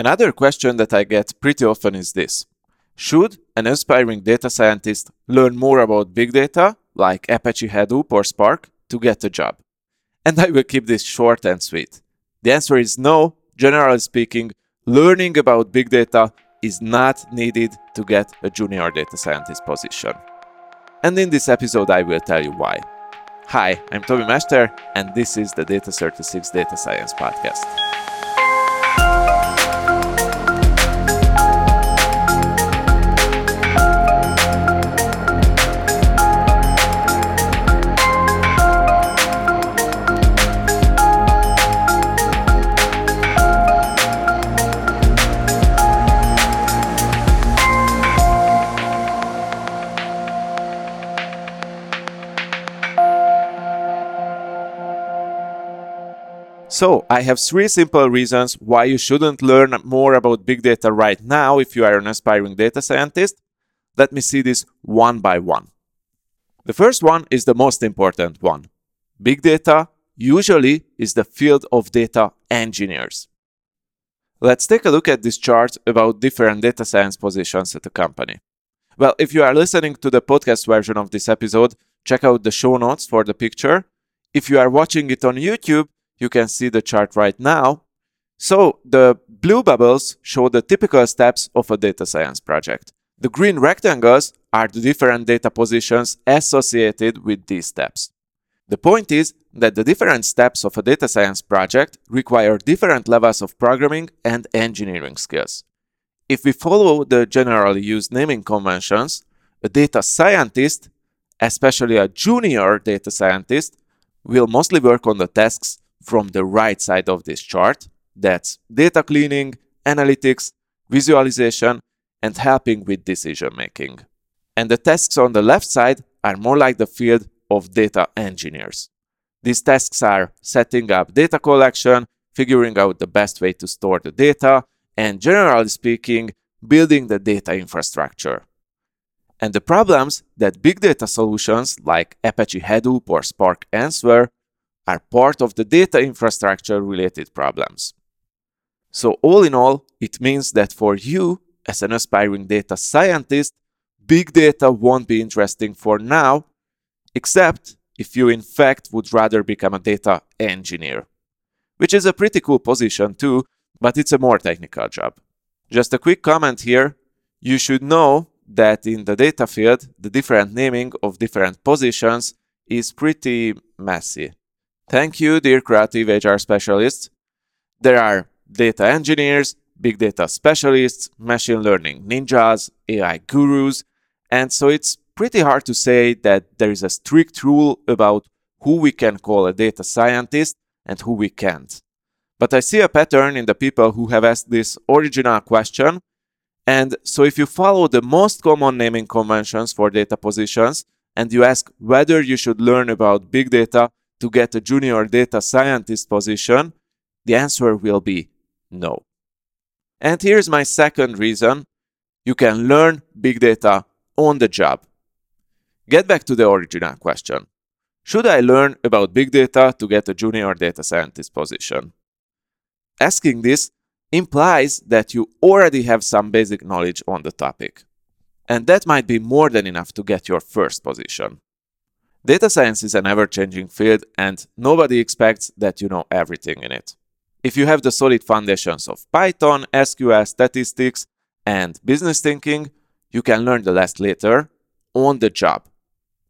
Another question that I get pretty often is this Should an aspiring data scientist learn more about big data, like Apache Hadoop or Spark, to get a job? And I will keep this short and sweet. The answer is no. Generally speaking, learning about big data is not needed to get a junior data scientist position. And in this episode, I will tell you why. Hi, I'm Tomi Mester, and this is the Data 36 Data Science Podcast. So, I have three simple reasons why you shouldn't learn more about big data right now if you are an aspiring data scientist. Let me see this one by one. The first one is the most important one. Big data usually is the field of data engineers. Let's take a look at this chart about different data science positions at a company. Well, if you are listening to the podcast version of this episode, check out the show notes for the picture. If you are watching it on YouTube, you can see the chart right now. So the blue bubbles show the typical steps of a data science project. The green rectangles are the different data positions associated with these steps. The point is that the different steps of a data science project require different levels of programming and engineering skills. If we follow the generally used naming conventions, a data scientist, especially a junior data scientist, will mostly work on the tasks from the right side of this chart. That's data cleaning, analytics, visualization, and helping with decision making. And the tasks on the left side are more like the field of data engineers. These tasks are setting up data collection, figuring out the best way to store the data, and generally speaking, building the data infrastructure. And the problems that big data solutions like Apache Hadoop or Spark answer are part of the data infrastructure related problems. So, all in all, it means that for you, as an aspiring data scientist, big data won't be interesting for now, except if you in fact would rather become a data engineer, which is a pretty cool position too, but it's a more technical job. Just a quick comment here you should know that in the data field, the different naming of different positions is pretty messy. Thank you, dear creative HR specialists. There are data engineers, big data specialists, machine learning ninjas, AI gurus, and so it's pretty hard to say that there is a strict rule about who we can call a data scientist and who we can't. But I see a pattern in the people who have asked this original question. And so if you follow the most common naming conventions for data positions and you ask whether you should learn about big data to get a junior data scientist position? The answer will be no. And here's my second reason you can learn big data on the job. Get back to the original question Should I learn about big data to get a junior data scientist position? Asking this implies that you already have some basic knowledge on the topic. And that might be more than enough to get your first position. Data science is an ever changing field, and nobody expects that you know everything in it. If you have the solid foundations of Python, SQL, statistics, and business thinking, you can learn the rest later on the job.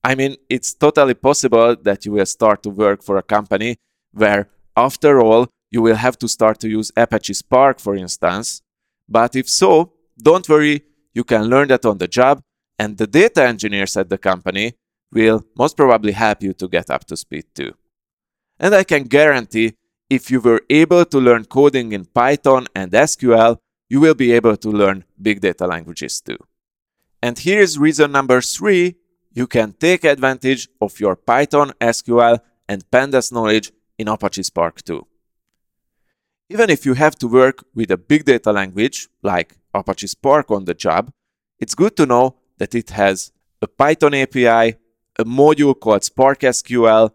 I mean, it's totally possible that you will start to work for a company where, after all, you will have to start to use Apache Spark, for instance. But if so, don't worry, you can learn that on the job, and the data engineers at the company will most probably help you to get up to speed too. And I can guarantee if you were able to learn coding in Python and SQL, you will be able to learn big data languages too. And here's reason number three you can take advantage of your Python, SQL, and Pandas knowledge in Apache Spark too. Even if you have to work with a big data language like Apache Spark on the job, it's good to know that it has a Python API, a module called Spark SQL,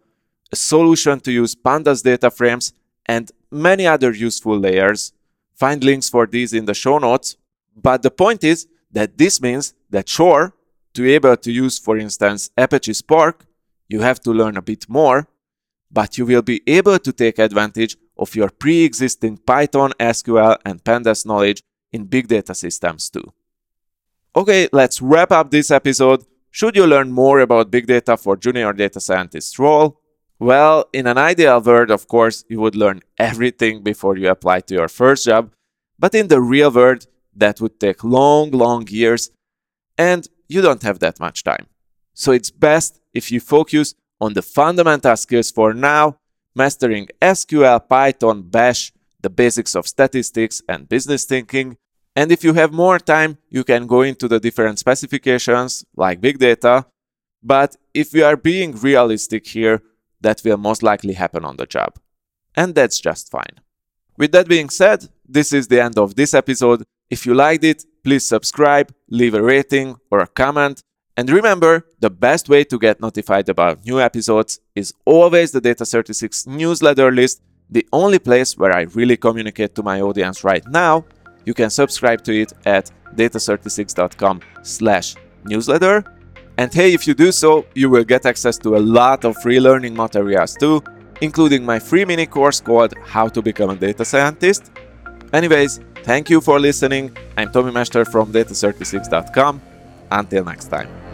a solution to use Pandas data frames, and many other useful layers Find links for these in the show notes. But the point is that this means that sure, to be able to use, for instance, Apache Spark, you have to learn a bit more, but you will be able to take advantage of your pre-existing Python, SQL, and Pandas knowledge in big data systems too. Okay, let's wrap up this episode. Should you learn more about big data for junior data scientist role? Well, in an ideal world, of course, you would learn everything before you apply to your first job, but in the real world, that would take long, long years, and you don't have that much time. So it's best if you focus on the fundamental skills for now, mastering SQL, Python, Bash, the basics of statistics and business thinking. And if you have more time, you can go into the different specifications like big data. But if we are being realistic here, that will most likely happen on the job. And that's just fine. With that being said, this is the end of this episode. If you liked it, please subscribe, leave a rating or a comment. And remember, the best way to get notified about new episodes is always the Data36 newsletter list, the only place where I really communicate to my audience right now. You can subscribe to it at data36.com slash newsletter. And hey, if you do so, you will get access to a lot of free learning materials too, including my free mini course called How to Become a Data Scientist. Anyways, Thank you for listening. I'm Tomi Mester from data36.com. Until next time.